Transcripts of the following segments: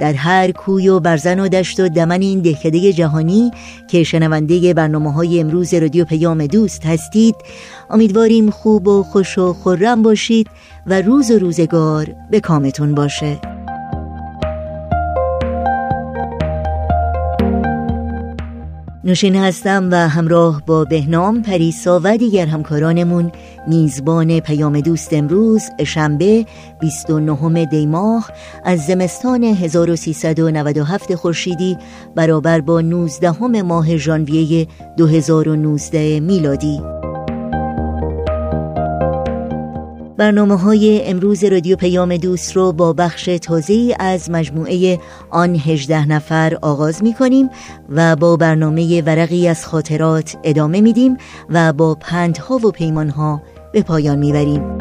در هر کوی و برزن و دشت و دمن این دهکده جهانی که شنونده برنامه های امروز رادیو پیام دوست هستید امیدواریم خوب و خوش و خورم باشید و روز و روزگار به کامتون باشه. نوشین هستم و همراه با بهنام پریسا و دیگر همکارانمون میزبان پیام دوست امروز شنبه 29 دی ماه از زمستان 1397 خورشیدی برابر با 19 ماه ژانویه 2019 میلادی. برنامه های امروز رادیو پیام دوست رو با بخش تازه از مجموعه آن هجده نفر آغاز می کنیم و با برنامه ورقی از خاطرات ادامه میدیم و با پندها و پیمانها به پایان می‌بریم.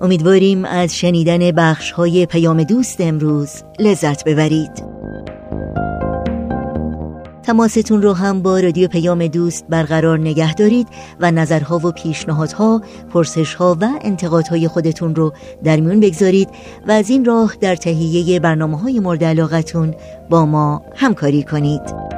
امیدواریم از شنیدن بخش های پیام دوست امروز لذت ببرید. تماستون رو هم با رادیو پیام دوست برقرار نگه دارید و نظرها و پیشنهادها، پرسشها و انتقادهای خودتون رو در میون بگذارید و از این راه در تهیه برنامه های مورد علاقتون با ما همکاری کنید.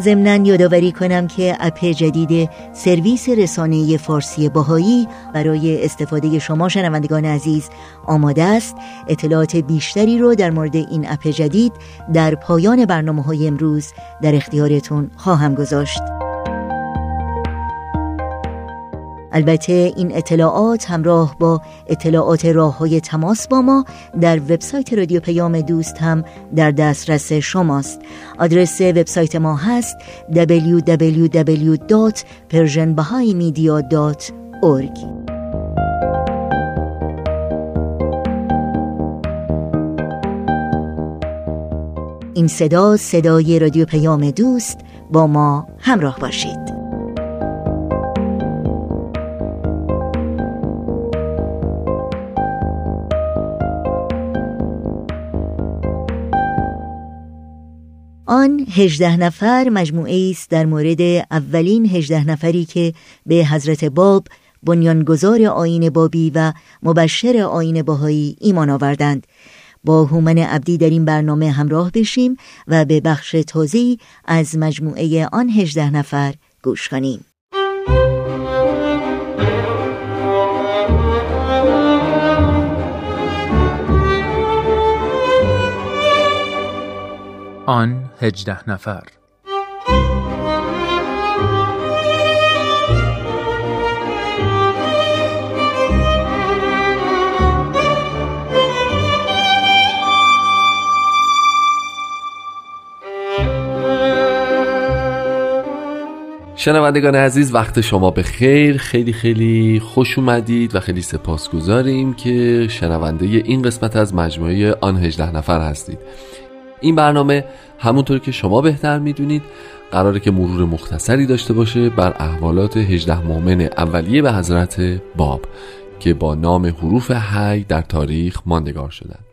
ضمنا یادآوری کنم که اپ جدید سرویس رسانه فارسی باهایی برای استفاده شما شنوندگان عزیز آماده است. اطلاعات بیشتری رو در مورد این اپ جدید در پایان برنامه های امروز در اختیارتون خواهم گذاشت. البته این اطلاعات همراه با اطلاعات راه های تماس با ما در وبسایت رادیو پیام دوست هم در دسترس شماست. آدرس وبسایت ما هست www.persianbahaimedia.org این صدا صدای رادیو پیام دوست با ما همراه باشید. آن هجده نفر مجموعه است در مورد اولین هجده نفری که به حضرت باب بنیانگذار آین بابی و مبشر آین باهایی ایمان آوردند. با هومن عبدی در این برنامه همراه بشیم و به بخش تازی از مجموعه آن هجده نفر گوش کنیم. آن هجده نفر. شنوندگان عزیز وقت شما به خیر. خیلی خیلی خوش اومدید و خیلی سپاسگزاریم که شنونده این قسمت از مجموعه آن هجده نفر هستید. این برنامه همونطور که شما بهتر می‌دونید قراره که مرور مختصری داشته باشه بر احوالات هجده مؤمن اولیه به حضرت باب که با نام حروف حی در تاریخ ماندگار شدند.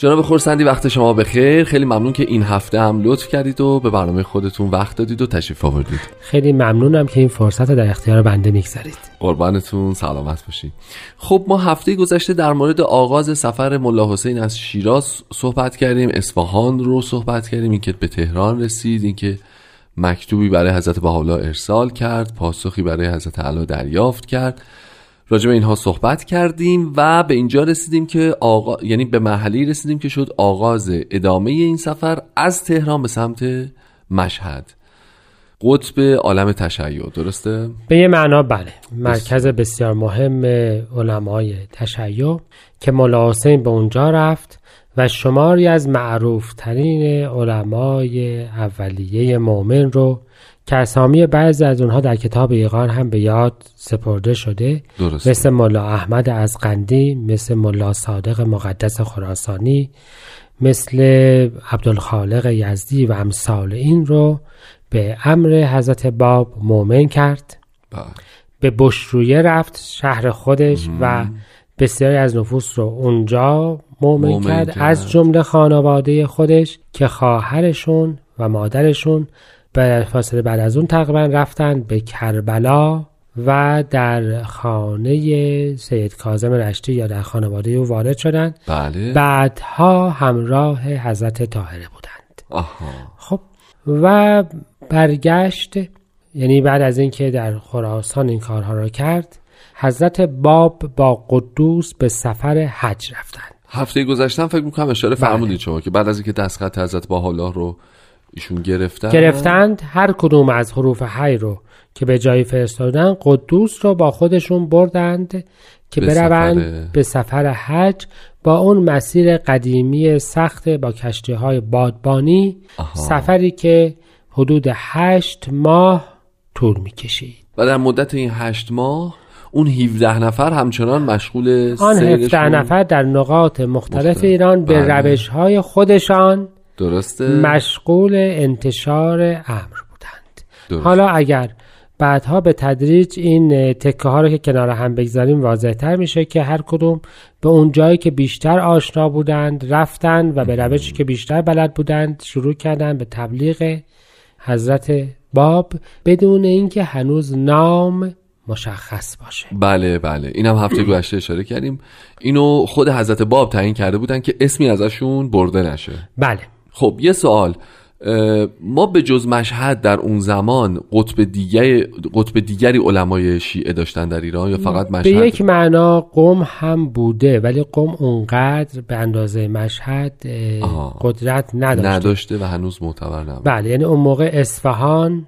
جناب خورسندی وقت شما بخیر. خیلی ممنون که این هفته هم لطف کردید و به برنامه خودتون وقت دادید و تشریف آوردید. خیلی ممنونم که این فرصت رو در اختیار بنده می‌گذارید. قربانتون سلامت باشید خب ما هفته گذشته در مورد آغاز سفر ملا حسین از شیراز صحبت کردیم اصفهان رو صحبت کردیم اینکه به تهران رسید اینکه مکتوبی برای حضرت بهاءالله ارسال کرد پاسخی برای حضرت علا دریافت کرد. راجع به اینها صحبت کردیم و به اینجا رسیدیم که آقا... یعنی به مرحله رسیدیم که شد آغاز ادامه این سفر از تهران به سمت مشهد. قطب عالم تشیع درسته؟ به یه معنا بله. مرکز بسیار مهم علمای تشیع که مولا حسین به اونجا رفت و شماری از معروف ترین علمای اولیه مؤمن رو که اسامی بعضی از اونها در کتاب ایقان هم به یاد سپرده شده درسته. مثل ملا احمد از قندی مثل ملا صادق مقدس خراسانی مثل عبدالخالق یزدی و امثال این رو به امر حضرت باب مؤمن کرد بله. به بشرویه رفت شهر خودش و بسیاری از نفوس رو اونجا مؤمن مؤمن کرد کرد. از جمله خانواده خودش که خواهرشون و مادرشون به فاصله بعد از اون تقریبا رفتن به کربلا و در خانه سید کاظم رشتی یا در خانواده او وارد شدند بله. بعدها همراه حضرت طاهره بودند. آها. خب. و برگشت یعنی بعد از اینکه در خراسان این کارها را کرد حضرت باب با قدوس به سفر حج رفتند. هفته گذشتم فکر می‌کنم اشاره بله. فرمودید شما که بعد از اینکه دستخط حضرت بهاءالله رو ایشون گرفتن گرفتند هر کدوم از حروف حی رو که به جایی فرستادن قدوس رو با خودشون بردند که به بروند سفر- به سفر حج با اون مسیر قدیمی سخت با کشتی های بادبانی آها. سفری که حدود هشت ماه طول می‌کشید و در مدت این هشت ماه اون 17 نفر همچنان مشغول آن سیرشون- 17 نفر در نقاط مختلف مختلف. ایران به بله. روش های خودشان درسته؟ مشغول انتشار امر بودند. درست. حالا اگر بعدها به تدریج این تکه ها رو که کنار هم بگذاریم واضح تر میشه که هر کدوم به اون جایی که بیشتر آشنا بودند رفتند و به روشی که بیشتر بلد بودند شروع کردند به تبلیغ حضرت باب بدون اینکه هنوز نام مشخص باشه. بله بله. اینم هفته گذشته اشاره کردیم. اینو خود حضرت باب تعیین کرده بودن که اسمی ازشون برده نشه. بله. خب یه سوال ما به جز مشهد در اون زمان قطب دیگری قطب دیگری علمای شیعه داشتن در ایران یا فقط مشهد؟ به یک معنا قوم هم بوده ولی قوم اونقدر به اندازه مشهد. قدرت نداشته. نداشته و هنوز معتبر نبود بله یعنی اون موقع اصفهان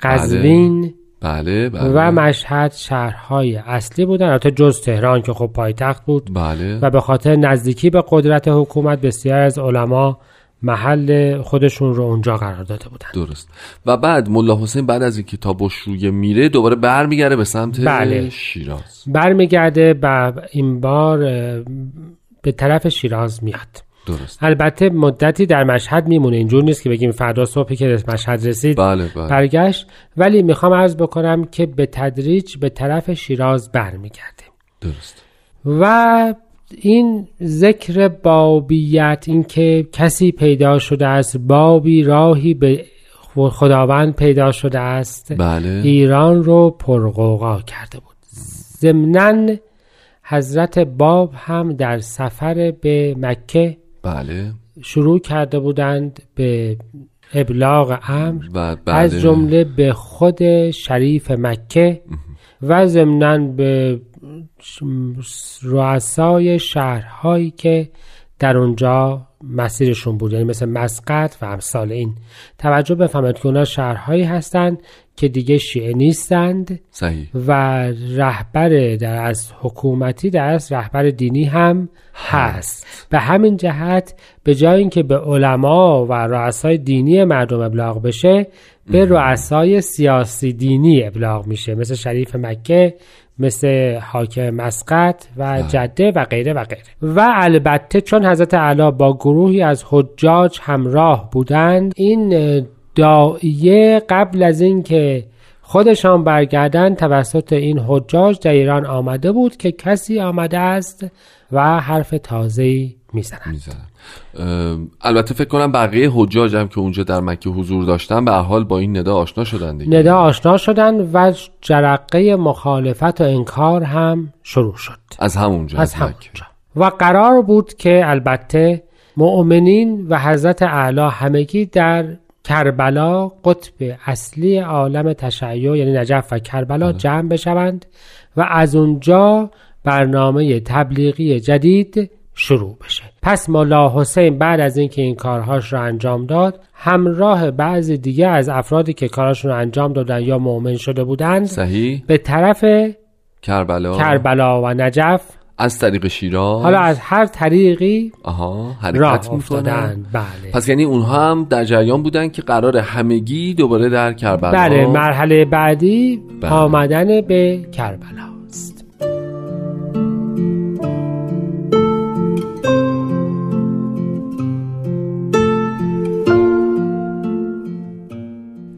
قزوین بله بله. و مشهد شهرهای اصلی بودن. البته جز تهران که خب پایتخت بود. بله. و به خاطر نزدیکی به قدرت حکومت بسیار از علما محل خودشون رو اونجا قرار داده بودن. درست. و بعد ملا حسین بعد از اینکه تا بشرویه میره دوباره برمیگرده به سمت بله. شیراز. برمیگرده و این بار به طرف شیراز میاد. درست. البته مدتی در مشهد میمونه. اینجور نیست که بگیم فردا صبحی که مشهد رسید بله بله. برگشت. ولی می‌خوام عرض بکنم که به تدریج به طرف شیراز برمیگرده. درست. و این ذکر بابیت اینکه کسی پیدا شده است بابی راهی به خداوند پیدا شده است بله. ایران رو پرغوغا کرده بود. ضمناً حضرت باب هم در سفر به مکه بله. شروع کرده بودند به ابلاغ امر بله. از جمله به خود شریف مکه و ضمنا به رؤسای شهرهایی که در اونجا مسیرشون بود یعنی مثل مسقط و امثال این. توجه بفهمید که اونا شهرهایی هستند که دیگه شیعه نیستند صحیح. و رهبر در از حکومتی در از رهبر دینی هم هست. به همین جهت به جای اینکه به علما و رؤسای دینی مردم ابلاغ بشه به رؤسای سیاسی دینی ابلاغ میشه. مثل شریف مکه مثل حاکم مسقط و جده و غیره و غیره. و البته چون حضرت علا با گروهی از حجاج همراه بودند این داعیه قبل از اینکه خودشان برگردن توسط این حجاج در ایران آمده بود که کسی آمده است و حرف تازه‌ای می‌زنند می‌زنن البته فکر کنم بقیه حجاج هم که اونجا در مکه حضور داشتن به حال با این ندا آشنا شدن دیگه. ندا آشنا شدن و جرقه مخالفت و انکار هم شروع شد. از همونجا از. همونجا و قرار بود که البته مؤمنین و حضرت اعلی همگی در کربلا قطب اصلی عالم تشیع یعنی نجف و کربلا جمع بشوند و از اونجا برنامه تبلیغی جدید شروع بشه. پس ملا حسین بعد از اینکه این کارهاش رو انجام داد همراه بعضی دیگه از افرادی که کاراشون رو انجام دادن یا مؤمن شده بودند صحیح. به طرف کربلا. کربلا و نجف. از طریق شیراز. حالا از هر طریقی آها راه حرکت می‌کنن. افتادن. بله. پس یعنی اونها هم در جریان بودن که قرار همگی دوباره در کربلا. بله مرحله بعدی بله. آمدن به کربلا.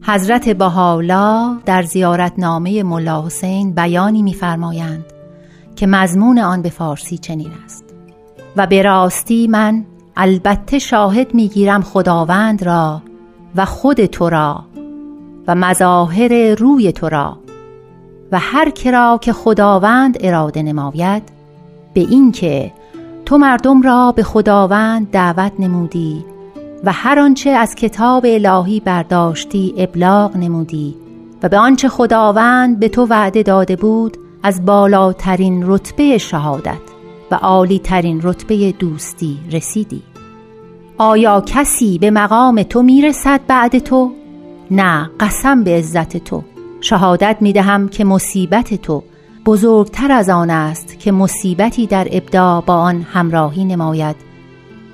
حضرت بهاءالله در زیارتنامه ملا حسین بیانی می‌فرمایند که مضمون آن به فارسی چنین است. و به راستی من البته شاهد می‌گیرم خداوند را و خود تو را و مظاهر روی تو را و هر کرا که خداوند اراده نماید به اینکه تو مردم را به خداوند دعوت نمودی و هر آنچه از کتاب الهی برداشتی ابلاغ نمودی و به آنچه خداوند به تو وعده داده بود از بالاترین رتبه شهادت و عالی ترین رتبه دوستی رسیدی آیا کسی به مقام تو می‌رسد بعد تو؟ نه قسم به عزت تو شهادت می‌دهم که مصیبت تو بزرگتر از آن است که مصیبتی در ابدا با آن همراهی نماید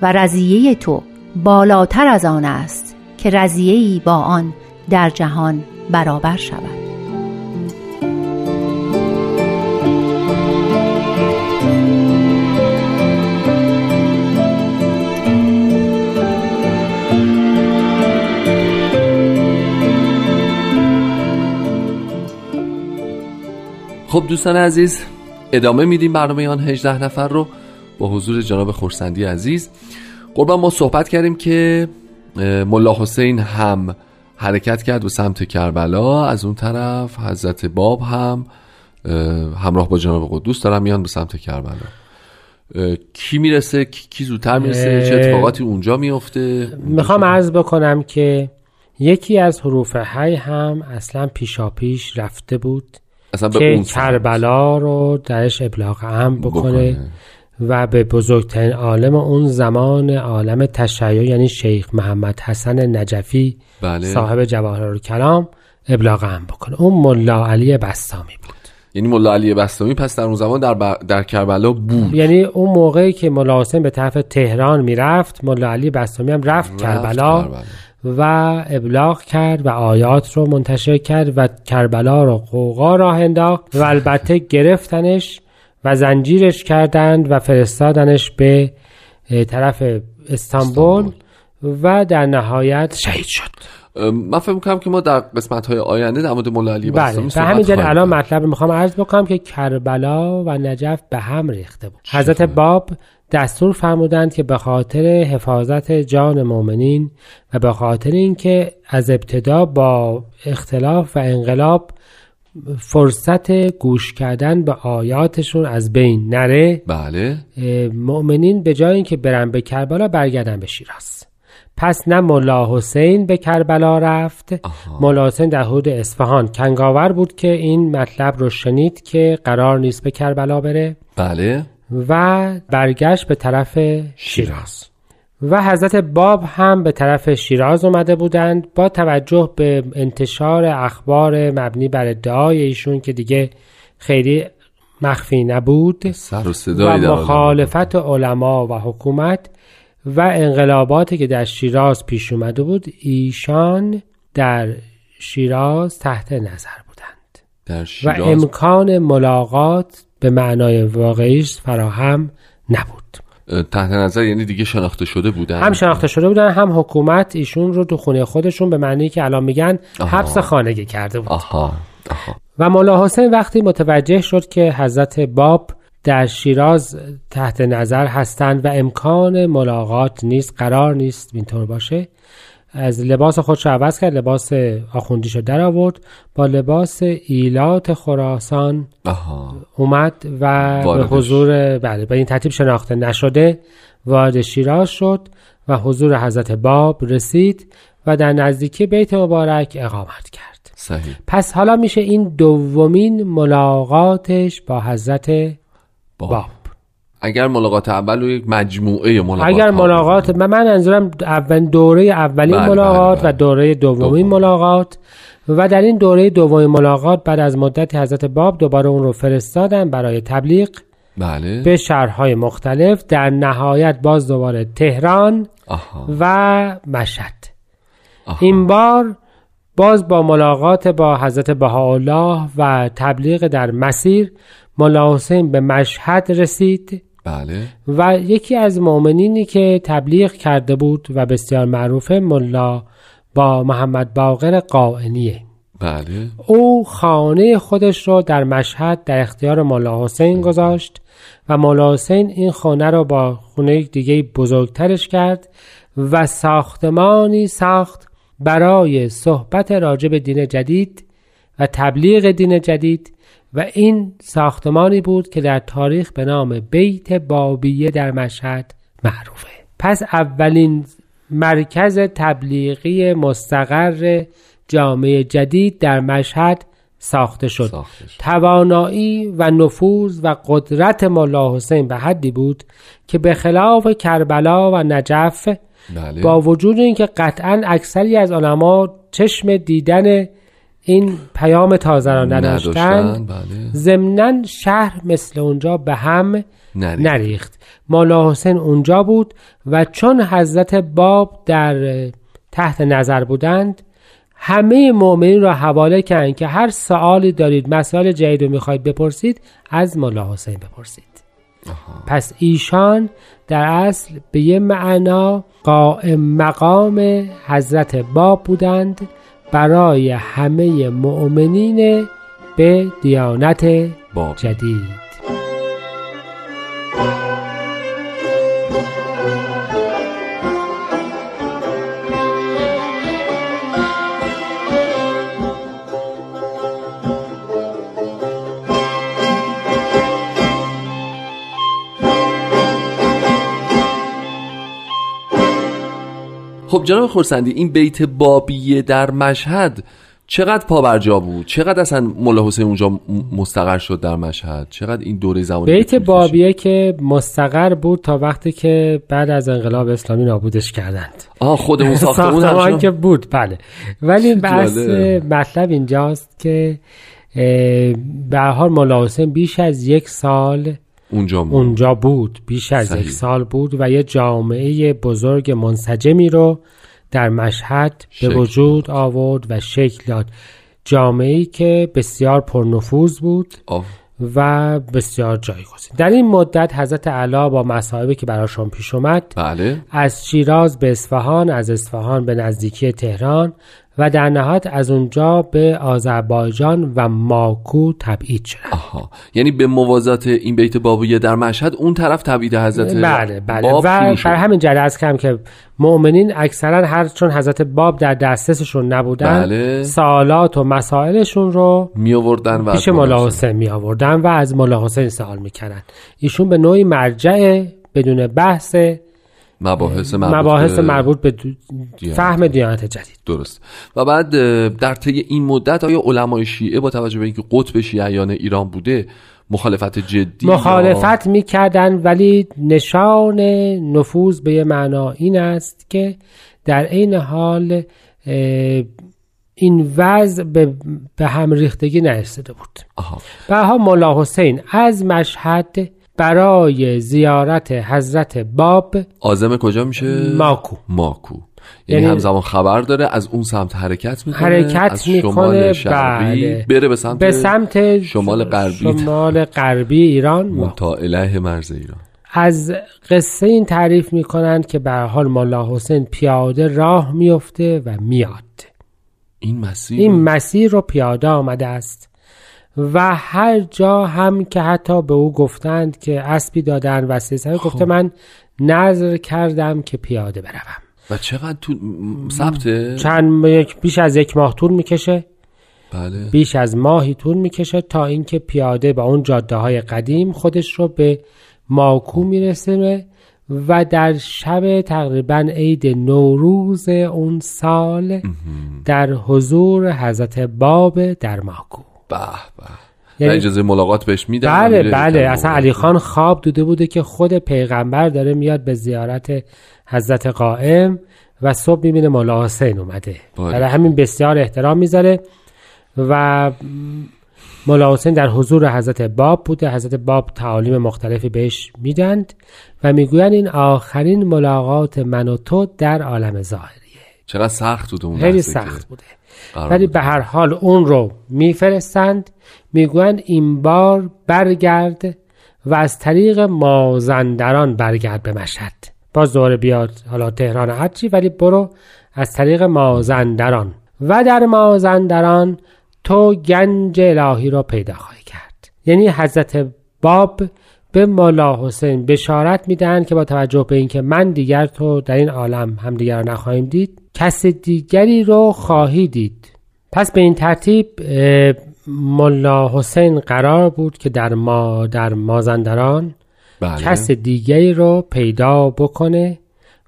و رضیه تو بالاتر از آن است که رضیه‌ای با آن در جهان برابر شود. خب دوستان عزیز ادامه میدیم برنامه آن 18 نفر رو با حضور جناب خورسندی عزیز. قربان ما صحبت کردیم که ملا حسین هم حرکت کرد به سمت کربلا از اون طرف حضرت باب هم اه، همراه با جناب قدوس دارن میان به سمت کربلا. کی می‌رسه؟ کی زودتر می‌رسه؟ چه اتفاقاتی اونجا میفته؟ می‌خوام عرض بکنم که یکی از حروف حی هم اصلا پیشاپیش رفته بود اصلا به که اون کربلا رو درش ابلاغ هم بکنه, بکنه. و به بزرگترین عالم اون زمان عالم تشیع یعنی شیخ محمد حسن نجفی بله. صاحب جواهر کلام ابلاغ هم بکنه اون ملا علی بستامی بود. یعنی ملا علی بستامی پس در اون زمان در, ب- در کربلا بود. یعنی اون موقعی که ملا حسین به طرف تهران می‌رفت ملا علی بستامی هم رفت رفت کربلا و ابلاغ کرد و آیات رو منتشر کرد و کربلا رو قوقا راه انداخت و البته گرفتنش و زنجیرش کردند و فرستادنش به طرف استانبول و در نهایت شهید شد. من فکر می‌کنم که ما در قسمت های آینده در مورد مولا علی بله و همین خواهیم الان. مطلب می‌خوام عرض بکنم که کربلا و نجف به هم ریخته بود. حضرت باب دستور فرمودند که به خاطر حفاظت جان مؤمنین و به خاطر اینکه از ابتدا با اختلاف و انقلاب فرصت گوش کردن به آیاتشون از بین نره. بله. مؤمنین به جای اینکه برن به کربلا برگردن به شیراز. پس نه ملا حسین به کربلا رفت ملا حسین در حدود اصفهان. کنگاور بود که این مطلب رو شنید که قرار نیست به کربلا بره. بله. و برگشت به طرف شیراز. و حضرت باب هم به طرف شیراز اومده بودند با توجه به انتشار اخبار مبنی بر ادعای ایشون که دیگه خیلی مخفی نبود سر و و. مخالفت علما و حکومت و انقلاباتی که در شیراز پیش اومده بود ایشان در شیراز تحت نظر بودند در و شیراز امکان ملاقات به معنای واقعیش فراهم نبود تحت نظر یعنی دیگه شناخته شده بودن. هم شناخته شده بودن هم حکومت ایشون رو تو خونه خودشون به معنی که الان میگن. حبس خانگی کرده بود. آها آها. و مولا حسین وقتی متوجه شد که حضرت باب در شیراز تحت نظر هستند و امکان ملاقات نیست قرار نیست اینطور باشه از لباس خودش عوض کرد لباس آخوندیش رو در آورد. با لباس ایلات خراسان آها. اومد و به واردش. حضور بله به این ترتیب شناخته نشده وارد شیراز شد و حضور حضرت باب رسید و در نزدیکی بیت مبارک اقامت کرد. صحیح. پس حالا میشه این دومین ملاقاتش با حضرت باب. باب. اگر ملاقات اول و یک مجموعه ملاقات اگر ملاقات من من منظورم اول دوره اولین بله، ملاقات بله، بله. و دوره دومین دوم. ملاقات. و در این دوره دومین ملاقات بعد از مدتی حضرت باب دوباره اون رو فرستادن برای تبلیغ بله. به شهرهای مختلف. در نهایت باز دوباره تهران آها. و مشهد. آها. این بار باز با ملاقات با حضرت بهاءالله و تبلیغ در مسیر ملا حسین به مشهد رسید. بله. و یکی از مؤمنینی که تبلیغ کرده بود و بسیار معروفه ملا با محمد باقر قائنیه بله. او خانه خودش رو در مشهد در اختیار ملا حسین گذاشت و ملا حسین این خانه رو با خونه دیگه بزرگترش کرد و ساختمانی ساخت برای صحبت راجع به دین جدید و تبلیغ دین جدید و این ساختمانی بود که در تاریخ به نام بیت بابیه در مشهد معروفه. پس اولین مرکز تبلیغی مستقر جامعه جدید در مشهد ساخته شد. ساخته شد. توانایی و نفوذ و قدرت ملا حسین به حدی بود که به خلاف کربلا و نجف بله. با وجود اینکه قطعا اکثری از علما چشم دیدن این پیام تازه را نداشتند نداشتن. بله. ضمنا شهر مثل اونجا به هم نریخت. نریخت. مالا حسین اونجا بود و چون حضرت باب در تحت نظر بودند همه مؤمنین را حواله کردند که هر سوالی دارید مسائل جدید رو می‌خواید بپرسید از ملا حسین بپرسید. پس ایشان در اصل به یه معنا قائم مقام حضرت باب بودند. برای همه مؤمنین به دیانت باب جدید. خب جناب خورسندی این بیت بابیه در مشهد چقدر پابرجا بود چقدر اصلا مولا حسین اونجا مستقر شد در مشهد چقدر این دوره زمانی بیت؟ بابیه که مستقر بود تا وقتی که بعد از انقلاب اسلامی نابودش کردند آه خودمون ساختمون ساختمان همشون؟ که بود بله ولی بحث. مطلب اینجاست که به هر حال مولا حسین بیش از یک سال اونجا بود. اونجا بود. بیش از صحیح. یک سال بود و یه جامعه بزرگ منسجمی رو در مشهد به وجود آورد و شکل داد. جامعه ای که بسیار پرنفوذ بود آه. و بسیار جایگزین. در این مدت حضرت علا با مصائبی که براشون پیش اومد بله. از شیراز به اصفهان از اصفهان به نزدیکی تهران و در نهایت از اونجا به آذربایجان و ماکو تبعید شدن آها یعنی به موازات این بیت بابیه در مشهد اون طرف تبعید حضرت بله بله باب و شد. بر همین جهت از کم که مؤمنین اکثرا هر چون حضرت باب در دسترسشون نبودن بله. سوالات و مسائلشون رو می آوردن و پیش از مولا حسین. حسین می آوردن و از مولا حسین سوال می‌کردن ایشون به نوعی مرجع بدون بحث مباحث مربوط, مباحث به- مربوط به دیانت. فهم دیانت جدید درست و بعد در طی این مدت آیا علمای شیعه با توجه به اینکه قطب شیعیان ایران بوده مخالفت جدی یا- مخالفت می‌کردن ولی نشان نفوذ به یه معنا این است که در عین حال این وضع به, به هم ریختگی نرسیده بود آها. بها مولا حسین از مشهد برای زیارت حضرت باب آزم کجا میشه؟ ماکو. ماکو. یعنی, یعنی- همزمان خبر داره از اون سمت حرکت می‌کنه حرکت از می‌کنه شمال شرقی بله. بره به سمت به سمت شمال غربی. شمال غربی ایران. اله مرز ایران. از قصه این تعریف می کنند که به حال مولا حسین پیاده راه میفته و میاد. این مسیر این مسیر رو پیاده آمده است. و هر جا هم که حتی به او گفتند که اسبی دادن و سیسه گفته من نظر کردم که پیاده بروم. و چقدر تو ثبته؟ چند یک بیش از یک ماه طول می‌کشه. بله. بیش از ماهی طول می‌کشه تا اینکه پیاده با اون جاده های قدیم خودش رو به ماکو می‌رسه و در شب تقریبا عید نوروز اون سال در حضور حضرت باب در ماکو. به به. یعنی- اجازه ملاقات بهش میدن بله بله. اصلا. علی خان خواب دیده بوده که خود پیغمبر داره میاد به زیارت حضرت قائم و صبح می‌بینه مولا حسین اومده. برای همین بسیار احترام می‌ذاره و مولا حسین در حضور حضرت باب بوده. حضرت باب تعالیم مختلفی بهش میدند و می‌گویند این آخرین ملاقات من و تو در عالم ظاهریه چقدر سخت بود اون خیلی سخت بوده. ولی. به هر حال اون رو میفرستند می‌گویند این بار برگرد و از طریق مازندران برگرد به مشهد. باز دوباره بیاد حالا تهران هرچی ولی برو از طریق مازندران. و در مازندران تو گنج الهی را پیدا خواهی کرد. یعنی حضرت باب به مولا حسین بشارت می‌دهند که با توجه به اینکه من دیگر تو در این عالم هم دیگر را نخواهیم دید کس دیگری رو خواهی دید. پس به این ترتیب ملا حسین قرار بود که در ما در مازندران بله. کس دیگری رو پیدا بکنه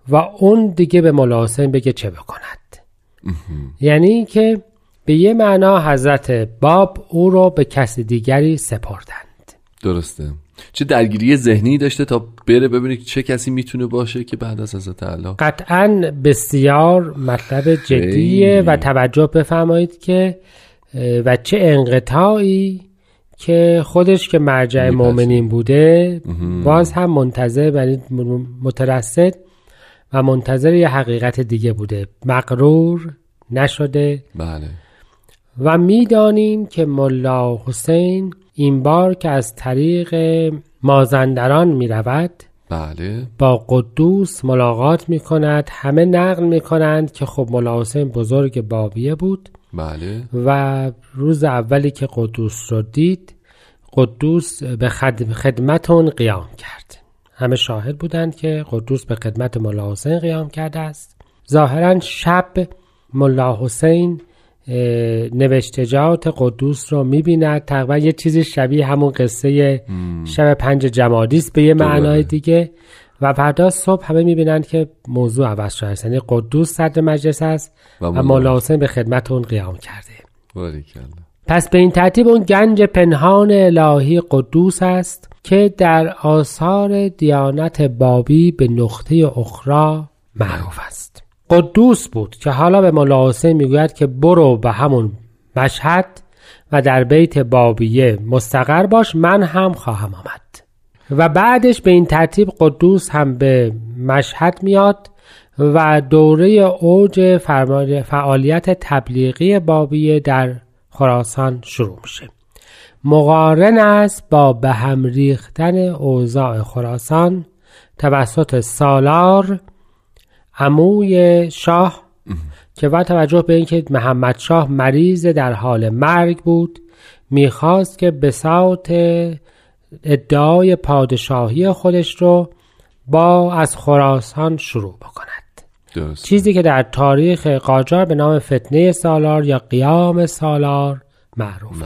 و اون دیگه به مولا حسین بگه چه بکند. یعنی که به یه معنا حضرت باب او رو به کس دیگری سپردند درسته. چه درگیری ذهنی داشته تا بره ببینه چه کسی می‌تونه باشه که بعد از حضرت الله قطعا بسیار مطلب جدیه. و توجه بفرمایید که و چه انقطاعی که خودش که مرجع. مؤمنین بوده باز هم منتظر یعنی م- مترصد و منتظر یه حقیقت دیگه بوده. مقرور نشده. بله. و می‌دانیم که ملا حسین این بار که از طریق مازندران می رود بله. با قدوس ملاقات می کند همه نقل می کنند که خب ملا حسین بزرگ بابیه بود. بله. و روز اولی که قدوس رو دید قدوس به خد- خدمت اون قیام کرد. همه شاهد بودند که قدوس به خدمت ملا حسین قیام کرده است. ظاهرا شب ملا حسین نوشتجات قدوس رو می‌بیند. تقریبا یه چیزی شبیه همون قصه شب پنج جمادی است به یه معنای دیگه. و فردا صبح همه می‌بینند که موضوع عوض شده است. یعنی قدوس صدر مجلس است و مولا حسین به خدمت اون قیام کرده. باریکلا. پس به این ترتیب اون گنج پنهان الهی قدوس است که در آثار دیانت بابی به نقطه اخرى معروف است. قدوس بود که حالا به مولا می‌گوید که برو به همون مشهد و در بیت بابیه مستقر باش من هم خواهم آمد. و بعدش به این ترتیب قدوس هم به مشهد میاد و دوره اوج فعالیت تبلیغی بابیه در خراسان شروع میشه. مقارن است با به هم ریختن اوضاع خراسان توسط سالار عموی شاه که با توجه به اینکه محمد شاه مریض در حال مرگ بود می‌خواست که بساط ادعای پادشاهی خودش رو با از خراسان شروع بکند. درست چیزی که در تاریخ قاجار به نام فتنه سالار یا قیام سالار معروف.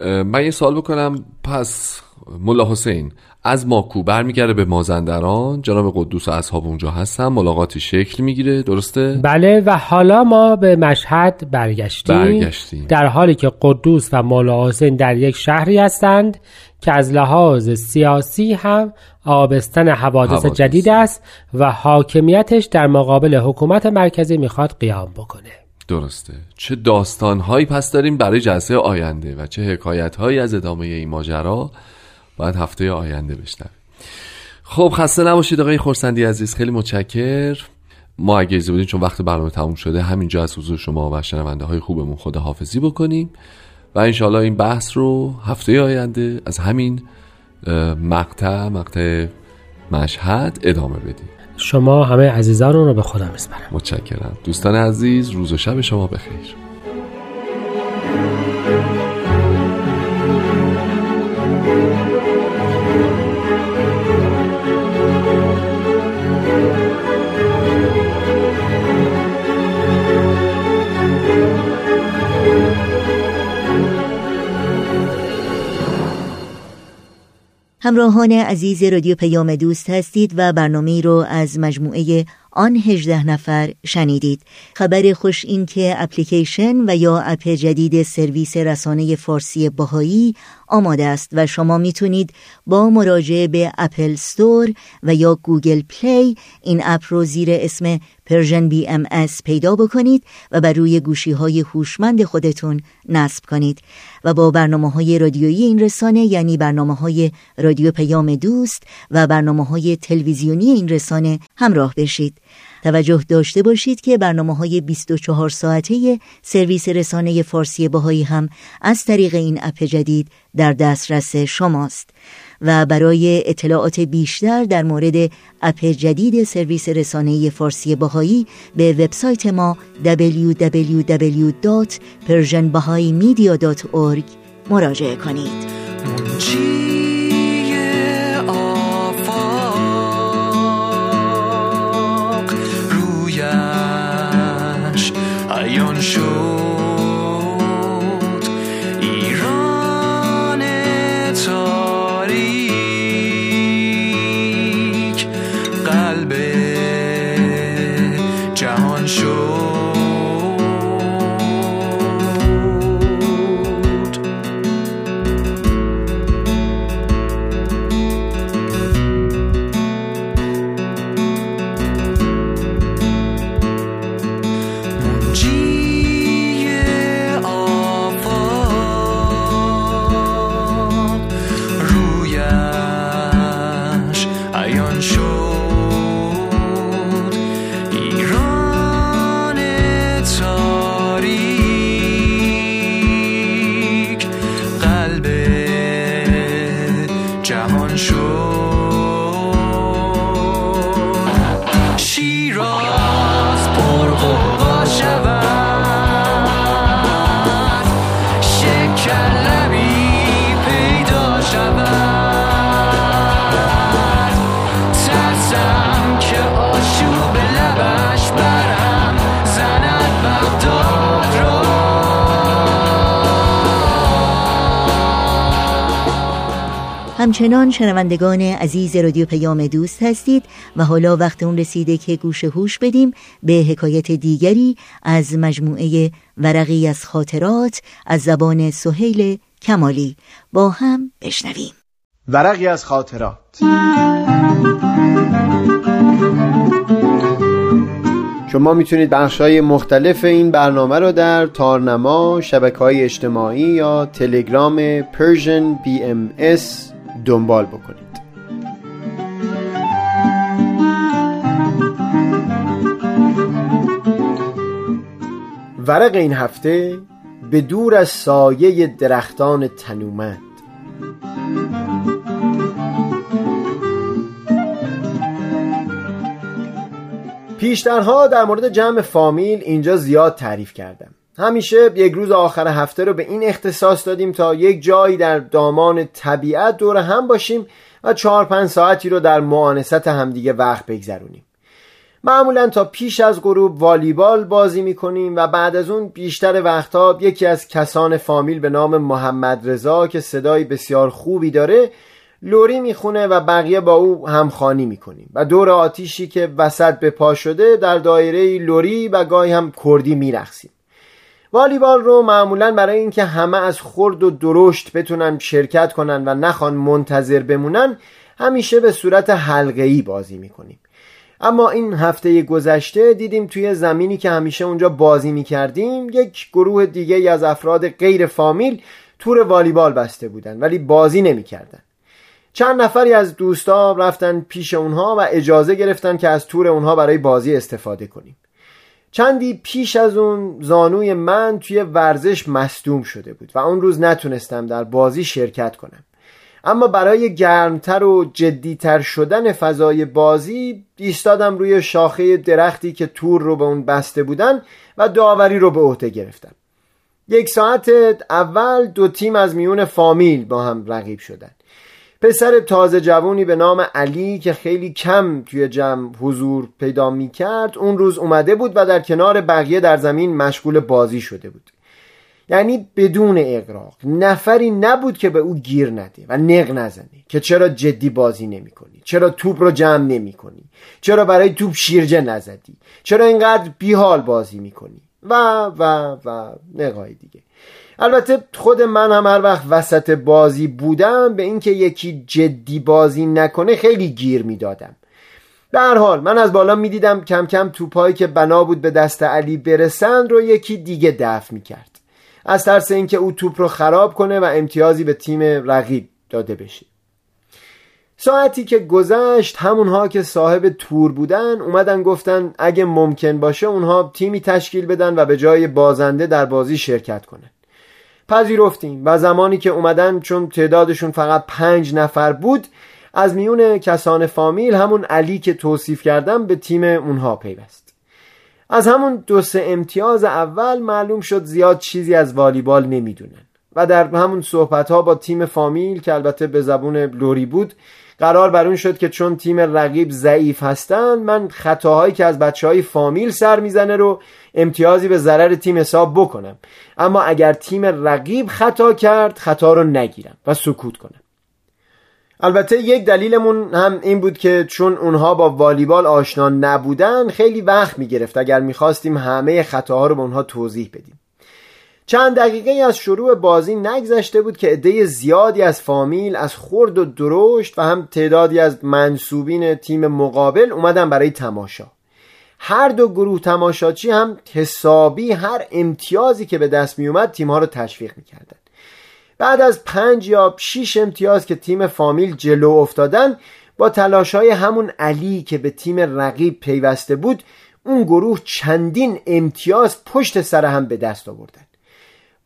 من یه سوال بکنم. پس ملا حسین از ماکو برمیگرده به مازندران. جناب قدوس و اصحاب اونجا هستن. ملاقاتی شکل می‌گیره. درسته؟ بله و حالا ما به مشهد برگشتیم. برگشتیم. در حالی که قدوس و مولا حسین در یک شهری هستند که از لحاظ سیاسی هم آبستن حوادث, حوادث. جدید است و حاکمیتش در مقابل حکومت مرکزی می‌خواد قیام بکنه. درسته. چه داستانهایی پس داریم برای جلسه آینده و چه حکایتهایی از ادامه این ماجرا باید هفته آینده بشنویم. خب خسته نباشید آقای خورسندی عزیز. خیلی متشکر. ما اگه بدین چون وقت برنامه تموم شده همینجا از حضور شما و شنونده های خوبمون خداحافظی بکنیم و انشاءالله این بحث رو هفته آینده از همین مقطع مقطع مشهد ادامه بدیم. شما همه عزیزان رو به خدا میسپارم. متشکرم. دوستان عزیز روز و شب شما بخیر. همراهان عزیز رادیو پیام دوست هستید و برنامه رو از مجموعه آن هجده نفر شنیدید. خبر خوش این که اپلیکیشن و یا app جدید سرویس رسانه فارسی بهایی آماده است و شما می‌تونید با مراجعه به Apple Store و یا Google Play این app رو زیر اسم Persian BMS پیدا بکنید و بر روی گوشی های هوشمند خودتون نصب کنید. و با برنامه های رادیویی این رسانه یعنی برنامه های رادیو پیام دوست و برنامه های تلویزیونی این رسانه همراه بشید. توجه داشته باشید که برنامه های 24 ساعته سرویس رسانه فارسی باهایی هم از طریق این اپ جدید در دسترس شماست و برای اطلاعات بیشتر در مورد اپ جدید سرویس رسانه فارسی باهایی به وبسایت ما www.persianbahaimedia.org مراجعه کنید. همچنان شنوندگان عزیز رادیو پیام دوست هستید و حالا وقت اون رسیده که گوش هوش بدیم به حکایت دیگری از مجموعه ورقی از خاطرات از زبان سهیل کمالی. با هم بشنویم. ورقی از خاطرات. شما می‌تونید بخش های مختلف این برنامه رو در تارنما، شبکه های اجتماعی یا تلگرام Persian BMS دنبال بکنید. ورق این هفته به دور از سایه درختان تنومند. پیشترها در مورد جمع فامیل اینجا زیاد تعریف کردم. همیشه یک روز آخر هفته رو به این اختصاص دادیم تا یک جایی در دامان طبیعت دور هم باشیم و چهار پنج ساعتی رو در معانست همدیگه وقت بگذرونیم. معمولا تا پیش از غروب والیبال بازی می‌کنیم و بعد از اون بیشتر وقتها یکی از کسان فامیل به نام محمد رضا که صدای بسیار خوبی داره لوری می‌خونه و بقیه با او همخانی می‌کنیم و دور آتیشی که وسط به پا شده در دایره لوری و گاهی هم کردی میرخسیم والیبال رو معمولا برای اینکه همه از خرد و درشت بتونن شرکت کنن و نخوان منتظر بمونن همیشه به صورت حلقه‌ای بازی می‌کنیم. اما این هفته گذشته دیدیم توی زمینی که همیشه اونجا بازی می‌کردیم یک گروه دیگه از افراد غیر فامیل تور والیبال بسته بودن ولی بازی نمی‌کردن. چند نفری از دوستا رفتن پیش اونها و اجازه گرفتن که از تور اونها برای بازی استفاده کنیم. چندی پیش از اون زانوی من توی ورزش مصدوم شده بود و اون روز نتونستم در بازی شرکت کنم. اما برای گرمتر و جدیتر شدن فضای بازی ایستادم روی شاخه درختی که تور رو به اون بسته بودن و داوری رو به عهده گرفتم. یک ساعت اول دو تیم از میون فامیل با هم رقیب شدن. پسر تازه جوونی به نام علی که خیلی کم توی جمع حضور پیدا می کرد اون روز اومده بود و در کنار بقیه در زمین مشغول بازی شده بود. یعنی بدون اقراق نفری نبود که به او گیر نده و نق نزنه که چرا جدی بازی نمی کنی چرا توپ رو جمع نمی کنی چرا برای توپ شیرجه نزدی؟ چرا اینقدر بیحال بازی می کنی و و و نقای دیگه. البته خود من هم هر وقت وسط بازی بودم به اینکه یکی جدی بازی نکنه خیلی گیر می‌دادم. به هر حال من از بالا می‌دیدم کم کم توپایی که بنا بود به دست علی برسند رو یکی دیگه دفع می‌کرد. از ترس اینکه او توپ رو خراب کنه و امتیازی به تیم رقیب داده بشه. ساعتی که گذشت همونها که صاحب تور بودن اومدن گفتن اگه ممکن باشه اونها تیمی تشکیل بدن و به جای بازنده در بازی شرکت کنن. پذیرفتیم و زمانی که اومدن چون تعدادشون فقط پنج نفر بود از میون کسان فامیل همون علی که توصیف کردم به تیم اونها پیوست. از همون دو سه امتیاز اول معلوم شد زیاد چیزی از والیبال نمی‌دونن. و در همون صحبت ها با تیم فامیل که البته به زبون لوری بود قرار بر اون شد که چون تیم رقیب ضعیف هستن من خطاهایی که از بچه های فامیل سر می‌زنه رو امتیازی به ضرر تیم حساب بکنم. اما اگر تیم رقیب خطا کرد خطا رو نگیرم و سکوت کنم البته یک دلیلمون هم این بود که چون اونها با والیبال آشنا نبودن خیلی وقت می‌گرفت. اگر می‌خواستیم همه خطاها رو به اونها توضیح بدیم. چند دقیقه از شروع بازی نگذشته بود که عده زیادی از فامیل از خرد و درشت و هم تعدادی از منصوبین تیم مقابل اومدن برای تماشا. هر دو گروه تماشاچی هم حسابی هر امتیازی که به دست می اومد تیم ها رو تشویق می‌کردن. بعد از پنج یا شیش امتیاز که تیم فامیل جلو افتادن با تلاش های همون علی که به تیم رقیب پیوسته بود اون گروه چندین امتیاز پشت سر هم به دست آوردن.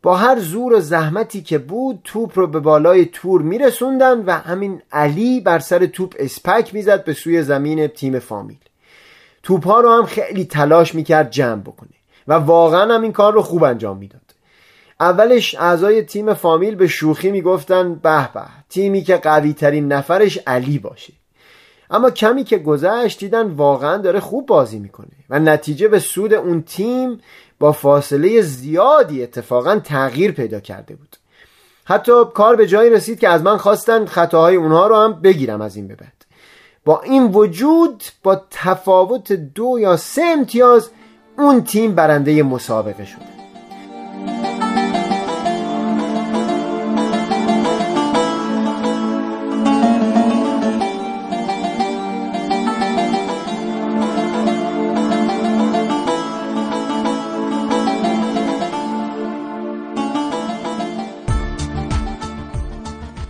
با هر زور و زحمتی که بود توپ رو به بالای تور میرسوندن و همین علی بر سر توپ اسپک می‌زد به سوی زمین تیم فامیل. توپ ها رو هم خیلی تلاش می‌کرد جمع بکنه و واقعا هم این کار رو خوب انجام می‌داد. اولش اعضای تیم فامیل به شوخی می‌گفتن به به تیمی که قوی ترین نفرش علی باشه. اما کمی که گذشت دیدن واقعا داره خوب بازی می‌کنه و نتیجه به سود اون تیم با فاصله زیادی اتفاقا تغییر پیدا کرده بود. حتی کار به جایی رسید که از من خواستن خطاهای اونها رو هم بگیرم از این به بعد. با این وجود با تفاوت دو یا سه امتیاز اون تیم برنده مسابقه شد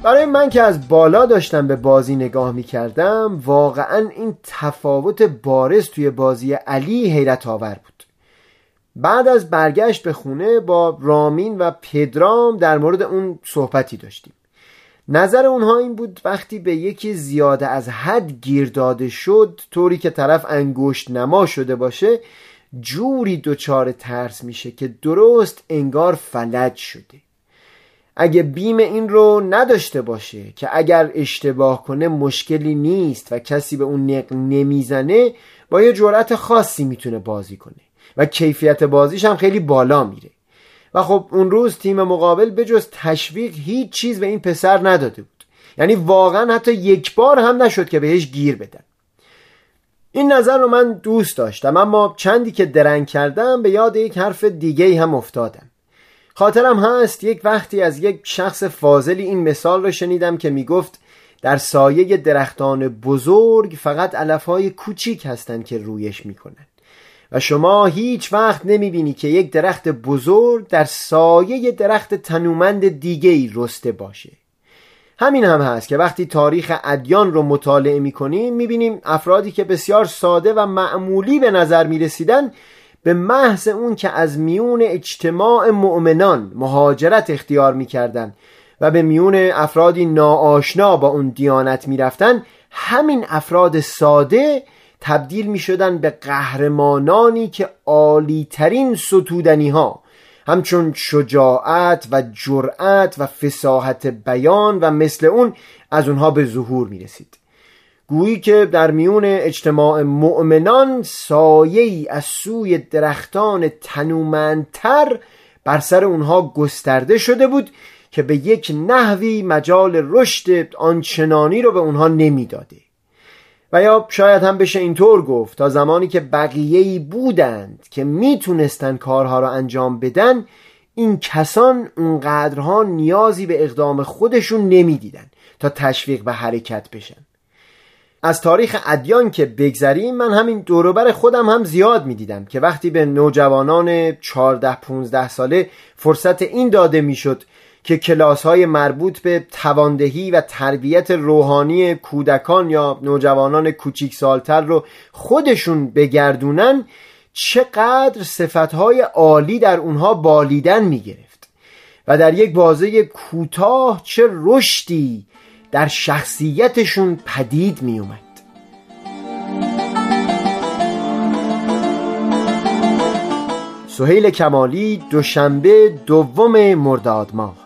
برای من که از بالا داشتم به بازی نگاه می کردم واقعا این تفاوت بارز توی بازی علی حیرت آور بود. بعد از برگشت به خونه با رامین و پدرام در مورد اون صحبتی داشتیم. نظر اونها این بود وقتی به یکی زیاده از حد گیر داده شد طوری که طرف انگشت نما شده باشه جوری دچار ترس میشه که درست انگار فلج شده. اگه بیم این رو نداشته باشه که اگر اشتباه کنه مشکلی نیست و کسی به اون نقل نمی‌زنه با یه جرأت خاصی می‌تونه بازی کنه و کیفیت بازیش هم خیلی بالا میره. و خب اون روز تیم مقابل به جز تشویق هیچ چیز به این پسر نداده بود. یعنی واقعا حتی یک بار هم نشد که بهش گیر بدن. این نظر رو من دوست داشتم اما چندی که درنگ کردم به یاد یک حرف دیگه هم افتادم. خاطرم هست یک وقتی از یک شخص فاضلی این مثال رو شنیدم که می‌گفت در سایه درختان بزرگ فقط علفهای کوچیک هستند که رویش می‌کنند. و شما هیچ وقت نمی‌بینی که یک درخت بزرگ در سایه درخت تنومند دیگه ای رسته باشه. همین هم هست که وقتی تاریخ ادیان رو مطالعه می‌کنیم می‌بینیم افرادی که بسیار ساده و معمولی به نظر می‌رسیدن به محض اون که از میون اجتماع مؤمنان مهاجرت اختیار می‌کردن و به میون افرادی ناآشنا با اون دیانت می‌رفتن همین افراد ساده تبدیل می شدن به قهرمانانی که عالیترین ستودنی ها همچون شجاعت و جرأت و فساحت بیان و مثل اون از اونها به ظهور می رسید گویی که در میون اجتماع مؤمنان سایه ای از سوی درختان تنومندتر بر سر اونها گسترده شده بود که به یک نحوی مجال رشد آنچنانی رو به اونها نمی‌داده. و یا شاید هم بشه اینطور گفت تا زمانی که بقیهی بودند که می‌تونستن کارها رو انجام بدن این کسان اونقدرها نیازی به اقدام خودشون نمی‌دیدن تا تشویق به حرکت بشن. از تاریخ ادیان که بگذریم من همین دوروبر خودم هم زیاد می‌دیدم که وقتی به نوجوانان 14 15 ساله فرصت این داده می‌شد که کلاس های مربوط به تواندهی و تربیت روحانی کودکان یا نوجوانان کوچیک سالتر رو خودشون بگردونن چقدر صفتهای عالی در اونها بالیدن می‌گرفت. و در یک بازه کوتاه چه رشدی در شخصیتشون پدید می اومد سهیل کمالی دوشنبه دوم مرداد ماه.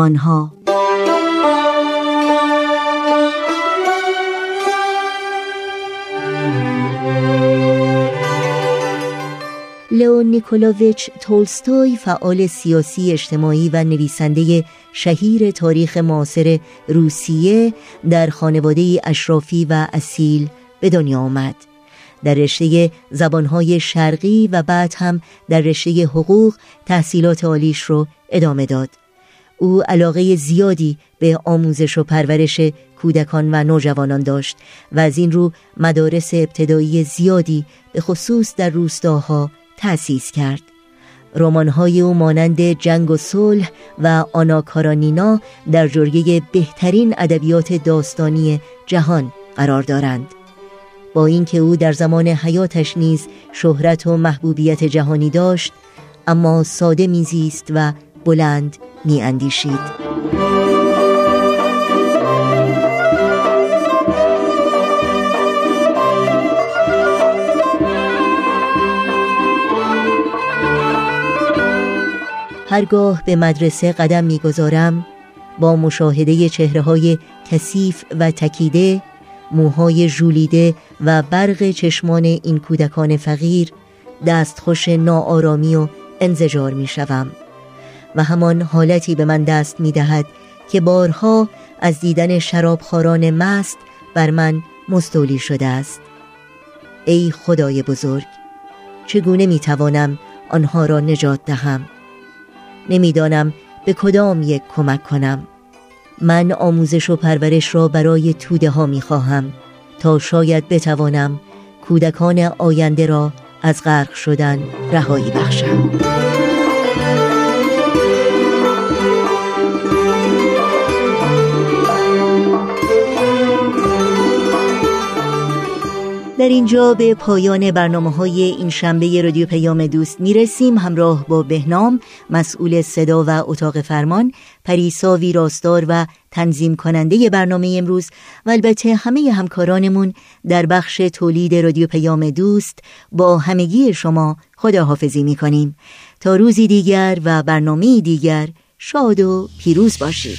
و پیمانها لئون نیکولوویچ تولستوی فعال سیاسی اجتماعی و نویسنده شهیر تاریخ معاصر روسیه در خانواده اشرافی و اصیل به دنیا آمد. در رشته زبانهای شرقی و بعد هم در رشته حقوق تحصیلات عالیش رو ادامه داد. او علاقه زیادی به آموزش و پرورش کودکان و نوجوانان داشت و از این رو مدارس ابتدایی زیادی به خصوص در روستاها تأسیس کرد. رمان‌های او مانند جنگ و صلح و آنا کارانینا در جرگه بهترین ادبیات داستانی جهان قرار دارند. با اینکه او در زمان حیاتش نیز شهرت و محبوبیت جهانی داشت اما ساده میزیست و بلند میاندیشید. هرگاه به مدرسه قدم می‌گذارم با مشاهده چهره های کثیف و تکیده موهای ژولیده و برق چشمان این کودکان فقیر دستخوش ناآرامی و انزجار می شوم و همان حالتی به من دست می دهد که بارها از دیدن شرابخاران مست بر من مستولی شده است. ای خدای بزرگ چگونه می توانم آنها را نجات دهم؟ نمی‌دانم به کدام یک کمک کنم. من آموزش و پرورش را برای توده ها می خواهم تا شاید بتوانم کودکان آینده را از غرق شدن رهایی بخشم. در اینجا به پایان برنامه های این شنبه رادیو پیام دوست می‌رسیم. همراه با بهنام مسئول صدا و اتاق فرمان پریسا ویراستار و تنظیم کننده برنامه امروز و البته همه همکارانمون در بخش تولید رادیو پیام دوست با همگی شما خداحافظی می‌کنیم. تا روزی دیگر و برنامه دیگر شاد و پیروز باشید.